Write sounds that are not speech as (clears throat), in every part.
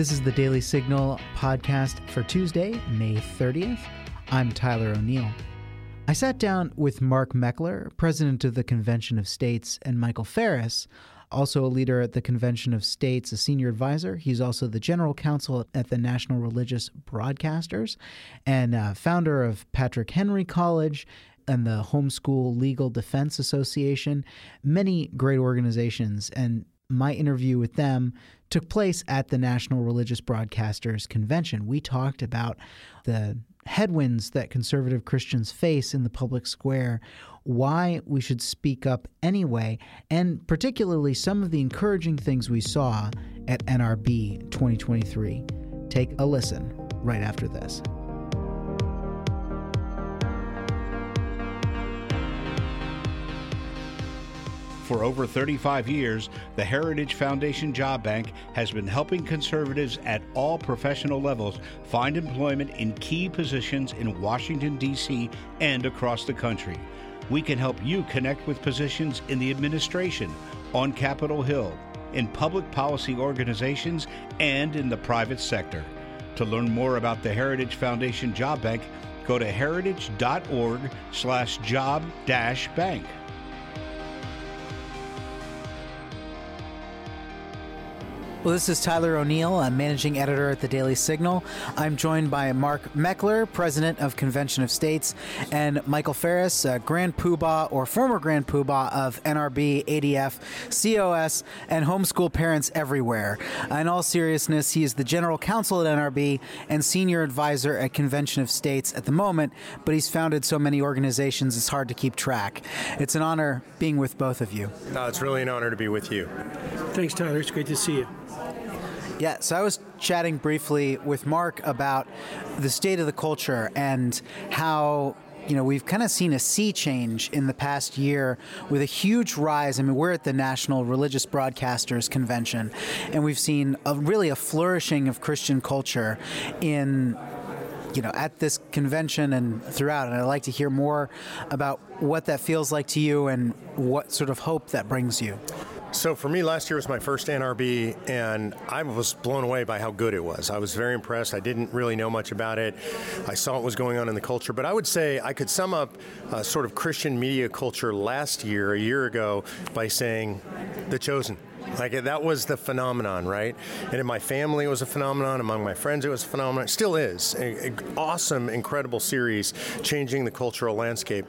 This is the Daily Signal podcast for Tuesday, May 30th. I'm Tyler O'Neill. I sat down with Mark Meckler, president of the Convention of States, and Michael Farris, also a leader at the Convention of States, a senior advisor. He's also the general counsel at the National Religious Broadcasters and uh, founder of Patrick Henry College and the Homeschool Legal Defense Association, many great organizations. And my interview with them took place at the National Religious Broadcasters Convention. We talked about the headwinds that conservative Christians face in the public square, why we should speak up anyway, and particularly some of the encouraging things we saw at NRB 2023. Take a listen right after this. For over 35 years, the Heritage Foundation Job Bank has been helping conservatives at all professional levels find employment in key positions in Washington, D.C. and across the country. We can help you connect with positions in the administration, on Capitol Hill, in public policy organizations, and in the private sector. To learn more about the Heritage Foundation Job Bank, go to heritage.org slash job dash bank. Well, this is Tyler O'Neill. I'm managing editor at the Daily Signal. I'm joined by Mark Meckler, president of Convention of States, and Michael Farris, uh, Grand Poobah or former Grand Poobah of NRB, ADF, COS, and homeschool parents everywhere. In all seriousness, he is the general counsel at NRB and senior advisor at Convention of States at the moment, but he's founded so many organizations it's hard to keep track. It's an honor being with both of you. Uh, it's really an honor to be with you. Thanks, Tyler. It's great to see you. Yeah, so I was chatting briefly with Mark about the state of the culture and how you know, we've kind of seen a sea change in the past year with a huge rise. I mean, we're at the National Religious Broadcasters Convention, and we've seen a, really a flourishing of Christian culture in you know at this convention and throughout and i'd like to hear more about what that feels like to you and what sort of hope that brings you so for me, last year was my first NRB, and I was blown away by how good it was. I was very impressed. I didn't really know much about it. I saw what was going on in the culture, but I would say I could sum up uh, sort of Christian media culture last year, a year ago, by saying the chosen. Like that was the phenomenon, right? And in my family, it was a phenomenon. Among my friends, it was a phenomenon. It still is. An awesome, incredible series, changing the cultural landscape.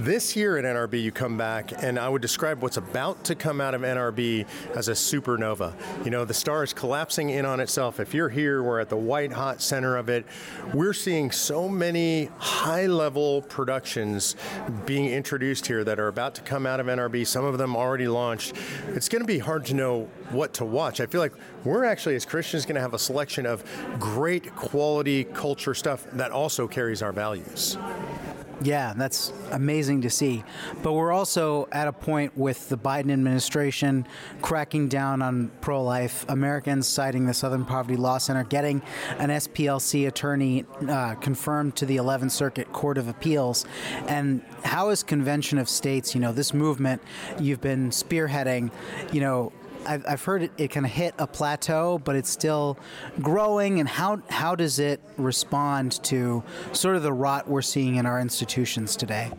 This year at NRB, you come back, and I would describe what's about to come out of NRB as a supernova. You know, the star is collapsing in on itself. If you're here, we're at the white hot center of it. We're seeing so many high level productions being introduced here that are about to come out of NRB. Some of them already launched. It's going to be hard to to know what to watch. I feel like we're actually, as Christians, going to have a selection of great quality culture stuff that also carries our values. Yeah, that's amazing to see. But we're also at a point with the Biden administration cracking down on pro life Americans, citing the Southern Poverty Law Center, getting an SPLC attorney uh, confirmed to the 11th Circuit Court of Appeals. And how is Convention of States, you know, this movement you've been spearheading, you know, I've, I've heard it, it kind of hit a plateau, but it's still growing. And how how does it respond to sort of the rot we're seeing in our institutions today?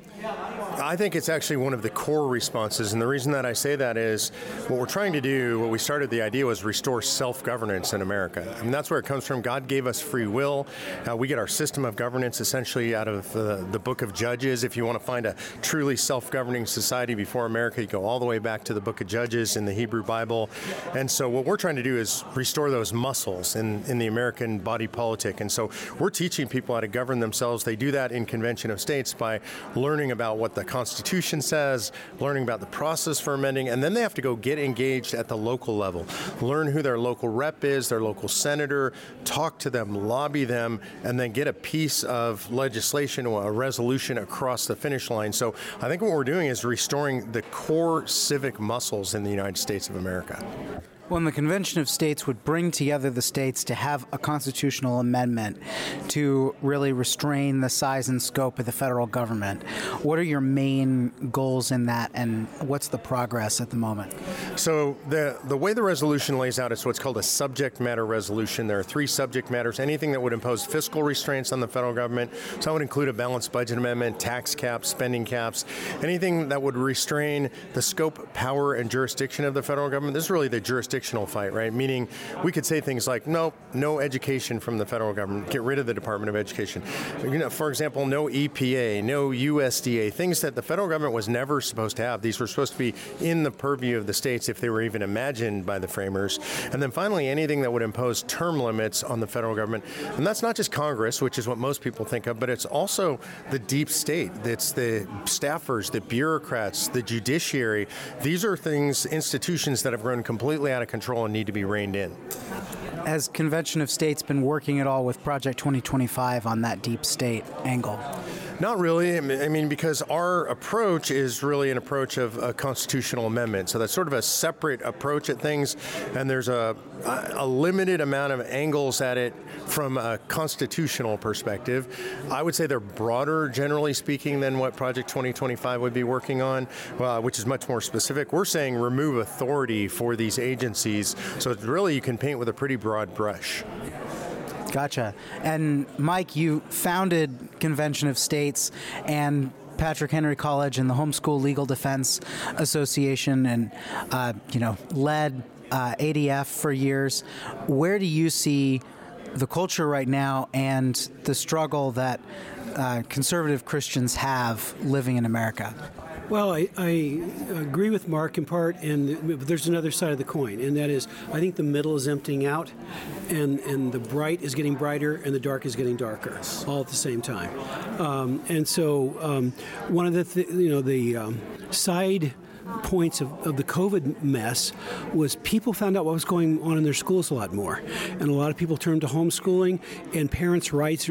I think it's actually one of the core responses. And the reason that I say that is what we're trying to do, what we started the idea was restore self governance in America. I mean, that's where it comes from. God gave us free will. Uh, we get our system of governance essentially out of the, the book of Judges. If you want to find a truly self governing society before America, you go all the way back to the book of Judges in the Hebrew Bible. And so what we're trying to do is restore those muscles in, in the American body politic. And so we're teaching people how to govern themselves. They do that in Convention of States by learning about what the Constitution says, learning about the process for amending, and then they have to go get engaged at the local level, learn who their local rep is, their local senator, talk to them, lobby them, and then get a piece of legislation or a resolution across the finish line. So I think what we're doing is restoring the core civic muscles in the United States of America. Well, the Convention of States would bring together the states to have a constitutional amendment to really restrain the size and scope of the federal government. What are your main goals in that, and what's the progress at the moment? So, the, the way the resolution lays out is what's called a subject matter resolution. There are three subject matters anything that would impose fiscal restraints on the federal government. So, that would include a balanced budget amendment, tax caps, spending caps, anything that would restrain the scope, power, and jurisdiction of the federal government. This is really the jurisdictional fight, right? Meaning we could say things like, no, no education from the federal government, get rid of the Department of Education. You know, for example, no EPA, no USDA, things that the federal government was never supposed to have. These were supposed to be in the purview of the states if they were even imagined by the framers. And then finally, anything that would impose term limits on the federal government. And that's not just Congress, which is what most people think of, but it's also the deep state. It's the staffers, the bureaucrats, the judiciary. These are things, institutions that have grown completely out of control and need to be reined in. Has Convention of States been working at all with Project 2025 on that deep state angle? Not really. I mean, because our approach is really an approach of a constitutional amendment. So that's sort of a separate approach at things, and there's a, a limited amount of angles at it from a constitutional perspective. I would say they're broader, generally speaking, than what Project 2025 would be working on, uh, which is much more specific. We're saying remove authority for these agencies. So really you can paint with a pretty broad brush. Gotcha. And Mike, you founded Convention of States and Patrick Henry College and the Homeschool Legal Defense Association, and uh, you know led uh, ADF for years. Where do you see the culture right now and the struggle that uh, conservative Christians have living in America? Well, I, I, agree with Mark in part, and there's another side of the coin, and that is I think the middle is emptying out, and, and the bright is getting brighter, and the dark is getting darker, all at the same time. Um, and so, um, one of the th- you know the um, side points of, of the COVID mess was people found out what was going on in their schools a lot more. And a lot of people turned to homeschooling, and parents' rights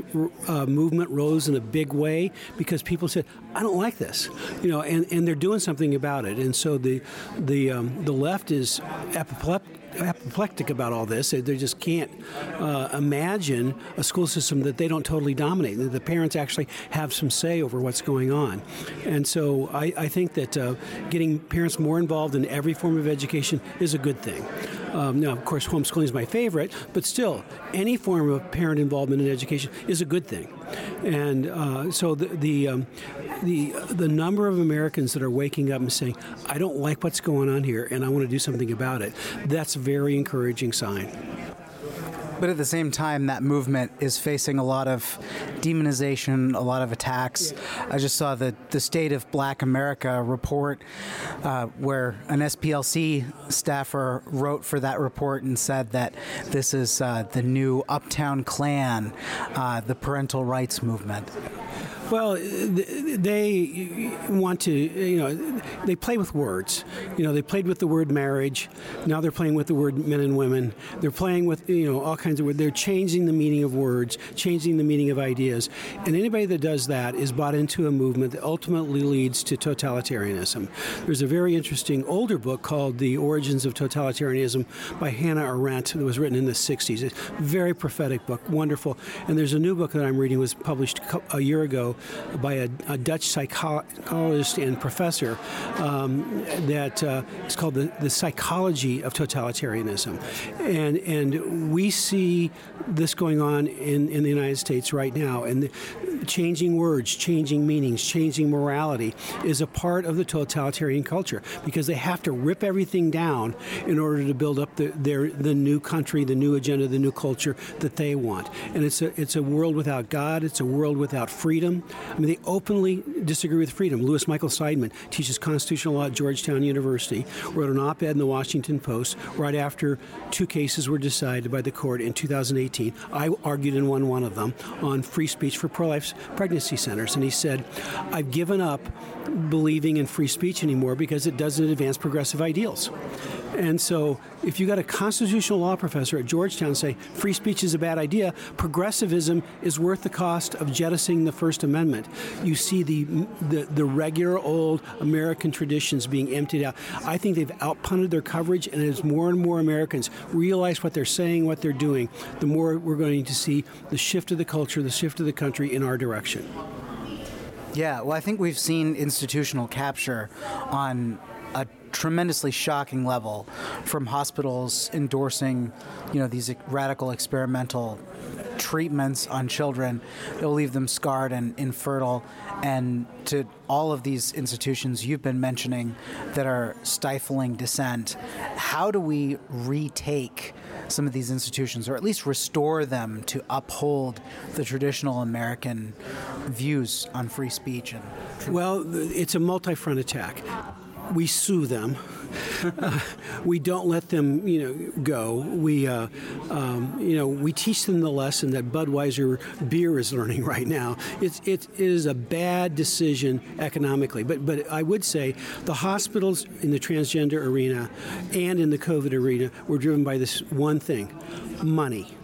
uh, movement rose in a big way because people said, I don't like this, you know, and, and they're doing something about it. And so the, the, um, the left is apoplectic apoplectic about all this. They just can't uh, imagine a school system that they don't totally dominate. The parents actually have some say over what's going on. And so I, I think that uh, getting parents more involved in every form of education is a good thing. Um, now, of course, homeschooling is my favorite, but still, any form of parent involvement in education is a good thing. And uh, so the the, um, the the number of Americans that are waking up and saying, "I don't like what's going on here, and I want to do something about it," that's a very encouraging sign. But at the same time, that movement is facing a lot of demonization, a lot of attacks. I just saw the, the State of Black America report uh, where an SPLC staffer wrote for that report and said that this is uh, the new Uptown Klan, uh, the parental rights movement. Well, uh, they want to, you know, they play with words. You know, they played with the word marriage. Now they're playing with the word men and women. They're playing with, you know, all kinds of words. They're changing the meaning of words, changing the meaning of ideas. And anybody that does that is bought into a movement that ultimately leads to totalitarianism. There's a very interesting older book called The Origins of Totalitarianism by Hannah Arendt that was written in the 60s. It's a very prophetic book, wonderful. And there's a new book that I'm reading was published a year ago by a, a Dutch psychologist and professor um, that uh, is called the, the Psychology of Totalitarianism. And, and we see this going on in, in the United States right now. And the, changing words, changing meanings, changing morality is a part of the totalitarian culture because they have to rip everything down in order to build up the, their, the new country, the new agenda, the new culture that they want. And it's a, it's a world without God, it's a world without freedom. I mean, they openly disagree with freedom. Louis Michael Seidman teaches constitutional law at Georgetown University, wrote an op ed in the Washington Post right after two cases were decided by the court in 2018. I argued and won one of them on free speech for pro life pregnancy centers. And he said, I've given up believing in free speech anymore because it doesn't advance progressive ideals. And so, if you got a constitutional law professor at Georgetown say free speech is a bad idea, progressivism is worth the cost of jettisoning the First Amendment, you see the, the, the regular old American traditions being emptied out. I think they've outpunted their coverage, and as more and more Americans realize what they're saying, what they're doing, the more we're going to see the shift of the culture, the shift of the country in our direction. Yeah, well, I think we've seen institutional capture on tremendously shocking level from hospitals endorsing, you know, these radical experimental treatments on children that will leave them scarred and infertile, and to all of these institutions you've been mentioning that are stifling dissent. How do we retake some of these institutions, or at least restore them to uphold the traditional American views on free speech? And well, it's a multi-front attack we sue them. Uh, (laughs) we don't let them, you know, go. We, uh, um, you know, we teach them the lesson that Budweiser beer is learning (laughs) right now. It's it is a bad decision economically, but but I would say the hospitals in the transgender arena and in the COVID arena were driven by this one thing: money.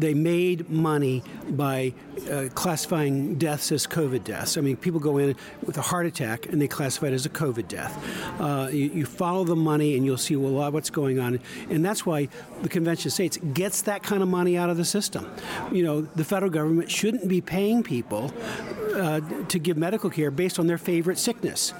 They made money by uh, classifying deaths as COVID deaths. I mean, people go in with a heart attack and they classify it as a COVID death. Uh, you, you, follow the money and you'll see a lot what's going on. And that's why the Convention of States gets that kind of money out of the system. You know, the federal government shouldn't be paying people uh, to give medical care based on their favorite sickness.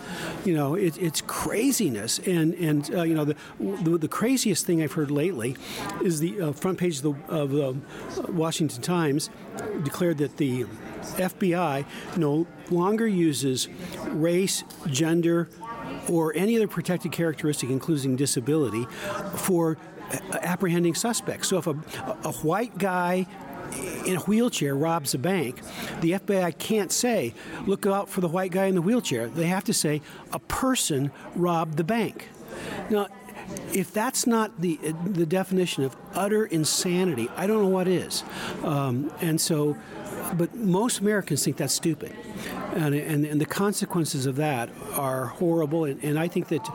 You know, it, it's craziness. And, and uh, you know, the, the, the, craziest thing I've heard lately is the uh, front page of the, of the Washington Times declared that the FBI no longer uses race, gender, or any other protected characteristic, including disability, for apprehending suspects. So if a, a white guy in a wheelchair robs a bank, the FBI can't say, look out for the white guy in the wheelchair. They have to say, a person robbed the bank. Now, if that's not the the definition of utter insanity, I don't know what is. Um, and so, but most Americans think that's stupid, and, and, and the consequences of that are horrible. And, and I think that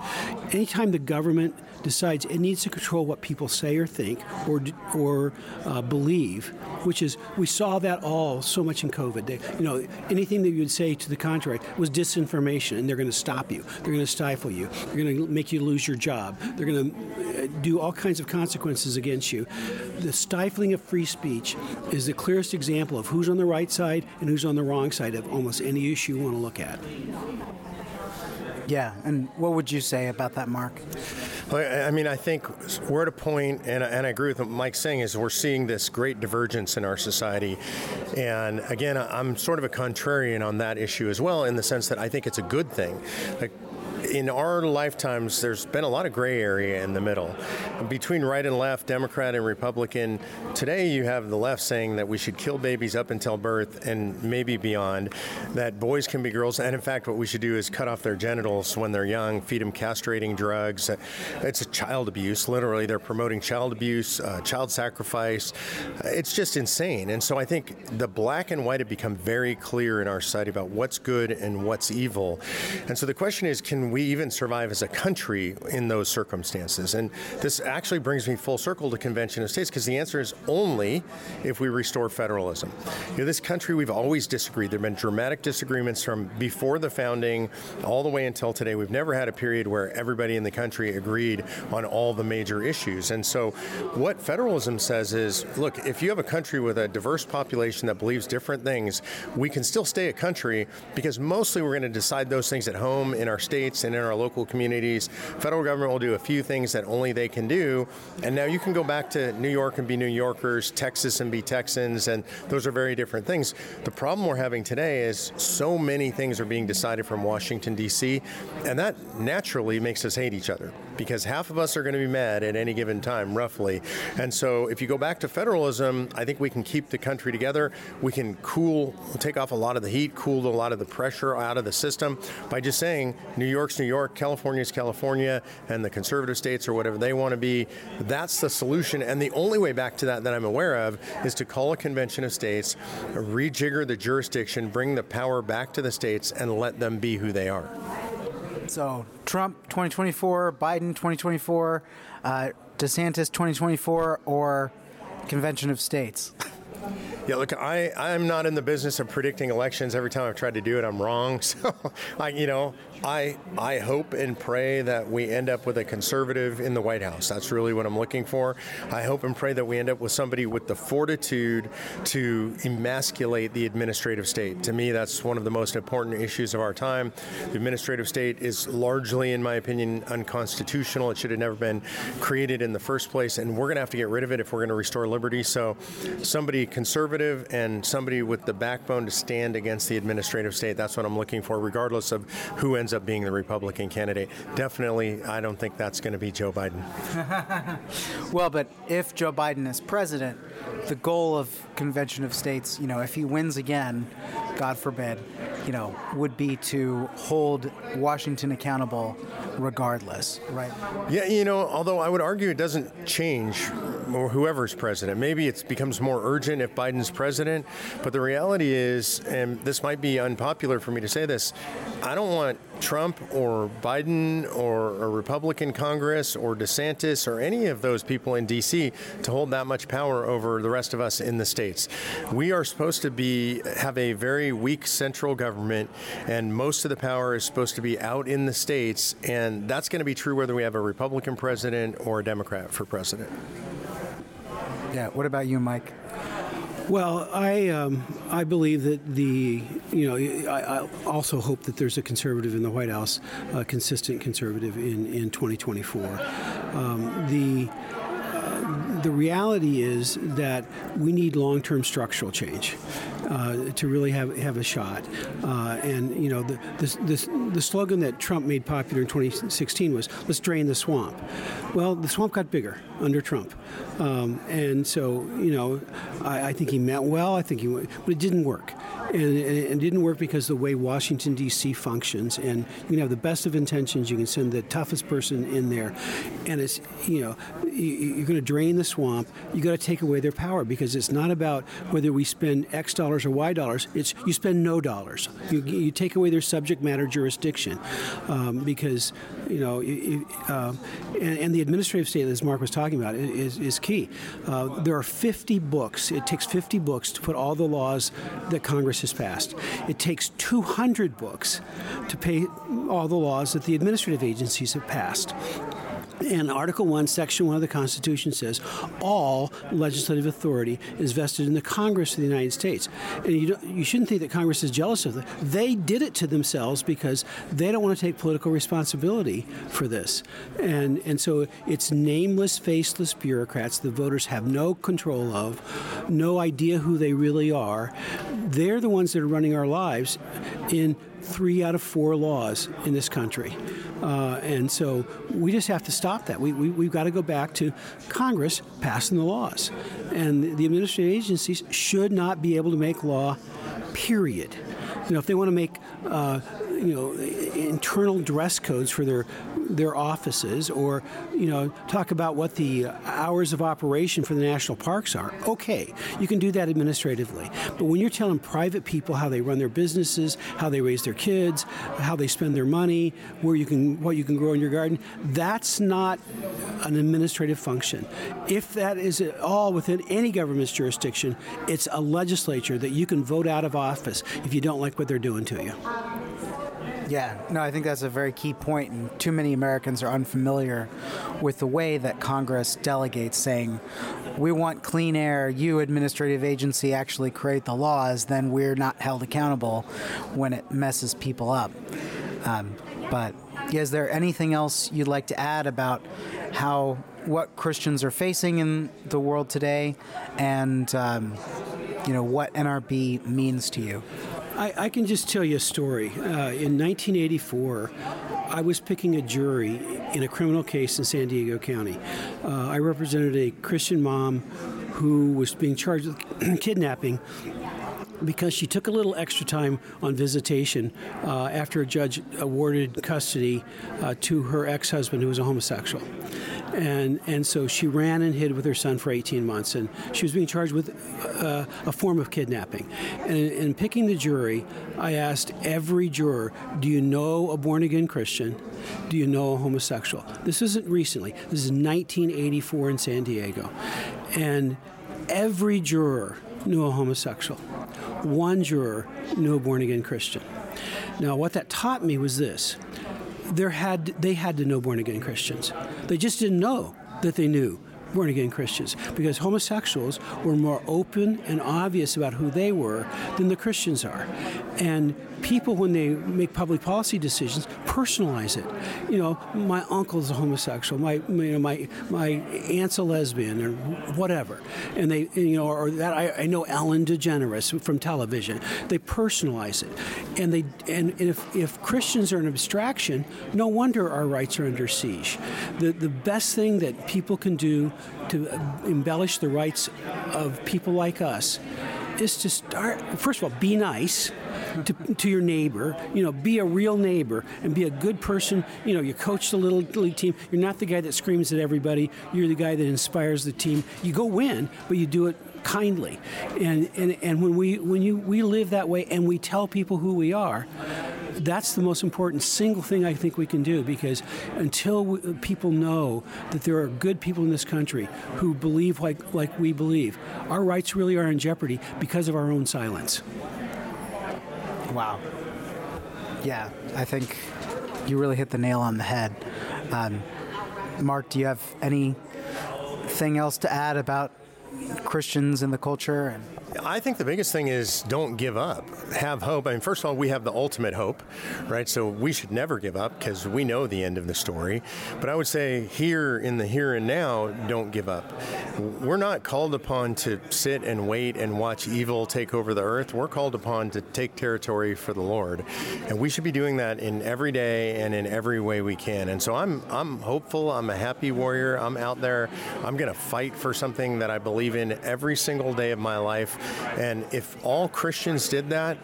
anytime the government decides it needs to control what people say or think or or uh, believe, which is we saw that all so much in COVID. They, you know, anything that you would say to the contrary was disinformation, and they're going to stop you. They're going to stifle you. They're going to make you lose your job. They're going to do all kinds of consequences against you. The stifling of free speech is the clearest example of who's on the right side and who's on the wrong side of almost any issue you want to look at. Yeah, and what would you say about that, Mark? I mean, I think we're at a point, and, and I agree with what Mike's saying, is we're seeing this great divergence in our society. And again, I'm sort of a contrarian on that issue as well, in the sense that I think it's a good thing. Like, in our lifetimes, there's been a lot of gray area in the middle. Between right and left, Democrat and Republican, today you have the left saying that we should kill babies up until birth and maybe beyond, that boys can be girls, and in fact, what we should do is cut off their genitals when they're young, feed them castrating drugs. It's child abuse, literally. They're promoting child abuse, uh, child sacrifice. It's just insane. And so I think the black and white have become very clear in our society about what's good and what's evil. And so the question is can we even survive as a country in those circumstances? And this actually brings me full circle to Convention of States because the answer is only if we restore federalism. You know, this country, we've always disagreed. There have been dramatic disagreements from before the founding all the way until today. We've never had a period where everybody in the country agreed on all the major issues. And so, what federalism says is look, if you have a country with a diverse population that believes different things, we can still stay a country because mostly we're going to decide those things at home in our states and in our local communities. Federal government will do a few things that only they can do. And now you can go back to New York and be New Yorkers, Texas and be Texans, and those are very different things. The problem we're having today is so many things are being decided from Washington, D.C., and that naturally makes us hate each other because half of us are going to be mad at any given time, roughly. And so if you go back to federalism, I think we can keep the country together. We can cool, take off a lot of the heat, cool a lot of the pressure out of the system by just saying New York's New York, California is California, and the conservative states or whatever they want to be. That's the solution. And the only way back to that that I'm aware of is to call a convention of states, rejigger the jurisdiction, bring the power back to the states, and let them be who they are. So Trump 2024, Biden 2024, uh, DeSantis 2024, or Convention of States? (laughs) Yeah, look, I, I'm not in the business of predicting elections. Every time I've tried to do it, I'm wrong. (laughs) So, I, you know, I, I hope and pray that we end up with a conservative in the White House. That's really what I'm looking for. I hope and pray that we end up with somebody with the fortitude to emasculate the administrative state. To me, that's one of the most important issues of our time. The administrative state is largely, in my opinion, unconstitutional. It should have never been created in the first place, and we're going to have to get rid of it if we're going to restore liberty. So, somebody conservative and somebody with the backbone to stand against the administrative state, that's what I'm looking for, regardless of who ends up being the Republican candidate. Definitely, I don't think that's going to be Joe Biden. (laughs) well, but if Joe Biden is president, the goal of Convention of States, you know, if he wins again, God forbid, you know, would be to hold Washington accountable regardless, right? Yeah, you know, although I would argue it doesn't change or whoever's president. Maybe it becomes more urgent if Biden's president, but the reality is, and this might be unpopular for me to say this, I don't want Trump or Biden or a Republican Congress or DeSantis or any of those people in D.C. to hold that much power over the rest of us in the states. We are supposed to be have a very weak central government, and most of the power is supposed to be out in the states, and that's going to be true whether we have a Republican president or a Democrat for president. Yeah. What about you, Mike? Well, I um, I believe that the you know I, I, also hope that there's a conservative in the White House, a consistent conservative in in 2024. Um, the the reality is that we need long-term structural change uh, to really have, have a shot. Uh, and you know, the, the, the, the, slogan that Trump made popular in 2016 was "Let's drain the swamp." Well, the swamp got bigger under Trump, um, and so you know, I, I, think he meant well. I think he, but it didn't work and, it didn't work because the way Washington D.C. functions, and you can have the best of intentions, you can send the toughest person in there, and it's you know you're going to drain the swamp. You got to take away their power because it's not about whether we spend X dollars or Y dollars. It's you spend no dollars. You, you take away their subject matter jurisdiction um, because you know it, uh, and, and, the administrative state, as Mark was talking about, is, is key. Uh, there are 50 books. It takes 50 books to put all the laws that Congress has passed. It takes 200 books to pay all the laws that the administrative agencies have passed. And Article 1, Section 1 of the Constitution says all legislative authority is vested in the Congress of the United States. And you, you shouldn't think that Congress is jealous of them. They did it to themselves because they don't want to take political responsibility for this. And, and so it's nameless, faceless bureaucrats the voters have no control of, no idea who they really are. They're the ones that are running our lives in three out of four laws in this country. Uh, and so we just have to stop that. We, we, we've got to go back to Congress passing the laws. And the administrative agencies should not be able to make law, period. You know, if they want to make, uh, you know, internal dress codes for their their offices or you know talk about what the hours of operation for the national parks are. Okay you can do that administratively. But when you're telling private people how they run their businesses how they raise their kids how they spend their money where you can what you can grow in your garden that's not an administrative function. If that is at all within any government's jurisdiction it's a legislature that you can vote out of office if you don't like what they're doing to you yeah, no, I think that's a very key point, and too many Americans are unfamiliar with the way that Congress delegates, saying, "We want clean air. You, administrative agency, actually create the laws. Then we're not held accountable when it messes people up." Um, but is there anything else you'd like to add about how what Christians are facing in the world today, and um, you know what NRB means to you? I, I can just tell you a story. Uh, in 1984, I was picking a jury in a criminal case in San Diego County. Uh, I represented a Christian mom who was being charged with (clears throat) kidnapping because she took a little extra time on visitation uh, after a judge awarded custody uh, to her ex husband, who was a homosexual. And and so she ran and hid with her son for 18 months, and she was being charged with uh, a form of kidnapping. And in, in picking the jury, I asked every juror, "Do you know a born again Christian? Do you know a homosexual?" This isn't recently. This is 1984 in San Diego, and every juror knew a homosexual. One juror knew a born again Christian. Now, what that taught me was this there had they had to know born again Christians. They just didn't know that they knew born again Christians because homosexuals were more open and obvious about who they were than the Christians are. And people, when they make public policy decisions, personalize it. You know, my uncle's a homosexual, my you know my my aunt's a lesbian, or whatever, and they you know, or that I, I know Ellen DeGeneres from television. They personalize it, and they and if if Christians are an abstraction, no wonder our rights are under siege. The the best thing that people can do to embellish the rights of people like us is to start first of all be nice to, to your neighbor. You know, be a real neighbor and be a good person. You know, you coach the little league team. You're not the guy that screams at everybody. You're the guy that inspires the team. You go win, but you do it kindly. And and, and when we when you we live that way and we tell people who we are, that's the most important single thing I think we can do because until we, people know that there are good people in this country who believe like like we believe, our rights really are in jeopardy because of our own silence. Wow. Yeah, I think you really hit the nail on the head. Um, Mark, do you have anything else to add about Christians in the culture? And- I think the biggest thing is don't give up. Have hope. I mean, first of all, we have the ultimate hope, right? So we should never give up because we know the end of the story. But I would say here in the here and now, don't give up. We're not called upon to sit and wait and watch evil take over the earth. We're called upon to take territory for the Lord. And we should be doing that in every day and in every way we can. And so I'm I'm hopeful. I'm a happy warrior. I'm out there. I'm going to fight for something that I believe in every single day of my life. And if all Christians did that,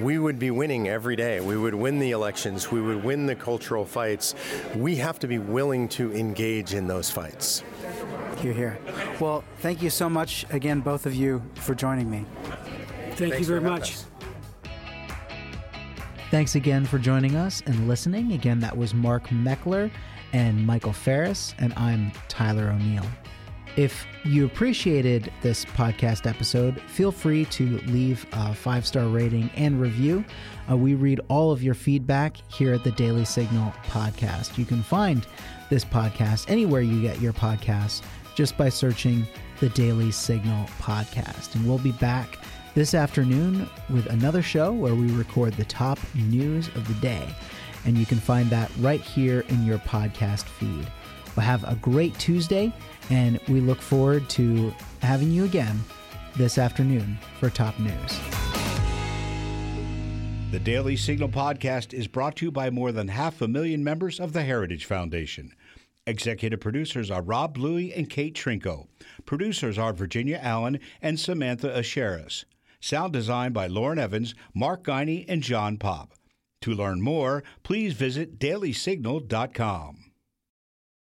we would be winning every day. We would win the elections. We would win the cultural fights. We have to be willing to engage in those fights. You're here. Well, thank you so much again, both of you, for joining me. Thank Thanks you very much. us. Thanks again for joining us and listening. Again, that was Mark Meckler and Michael Farris, and I'm Tyler O'Neill. If you appreciated this podcast episode, feel free to leave a five star rating and review. Uh, we read all of your feedback here at the Daily Signal podcast. You can find this podcast anywhere you get your podcasts just by searching the Daily Signal podcast. And we'll be back this afternoon with another show where we record the top news of the day. And you can find that right here in your podcast feed. Well, have a great Tuesday, and we look forward to having you again this afternoon for top news. The Daily Signal podcast is brought to you by more than half a million members of the Heritage Foundation. Executive producers are Rob Bluey and Kate Trinko. Producers are Virginia Allen and Samantha Aschieris. Sound design by Lauren Evans, Mark Guiney, and John Pop. To learn more, please visit dailysignal.com.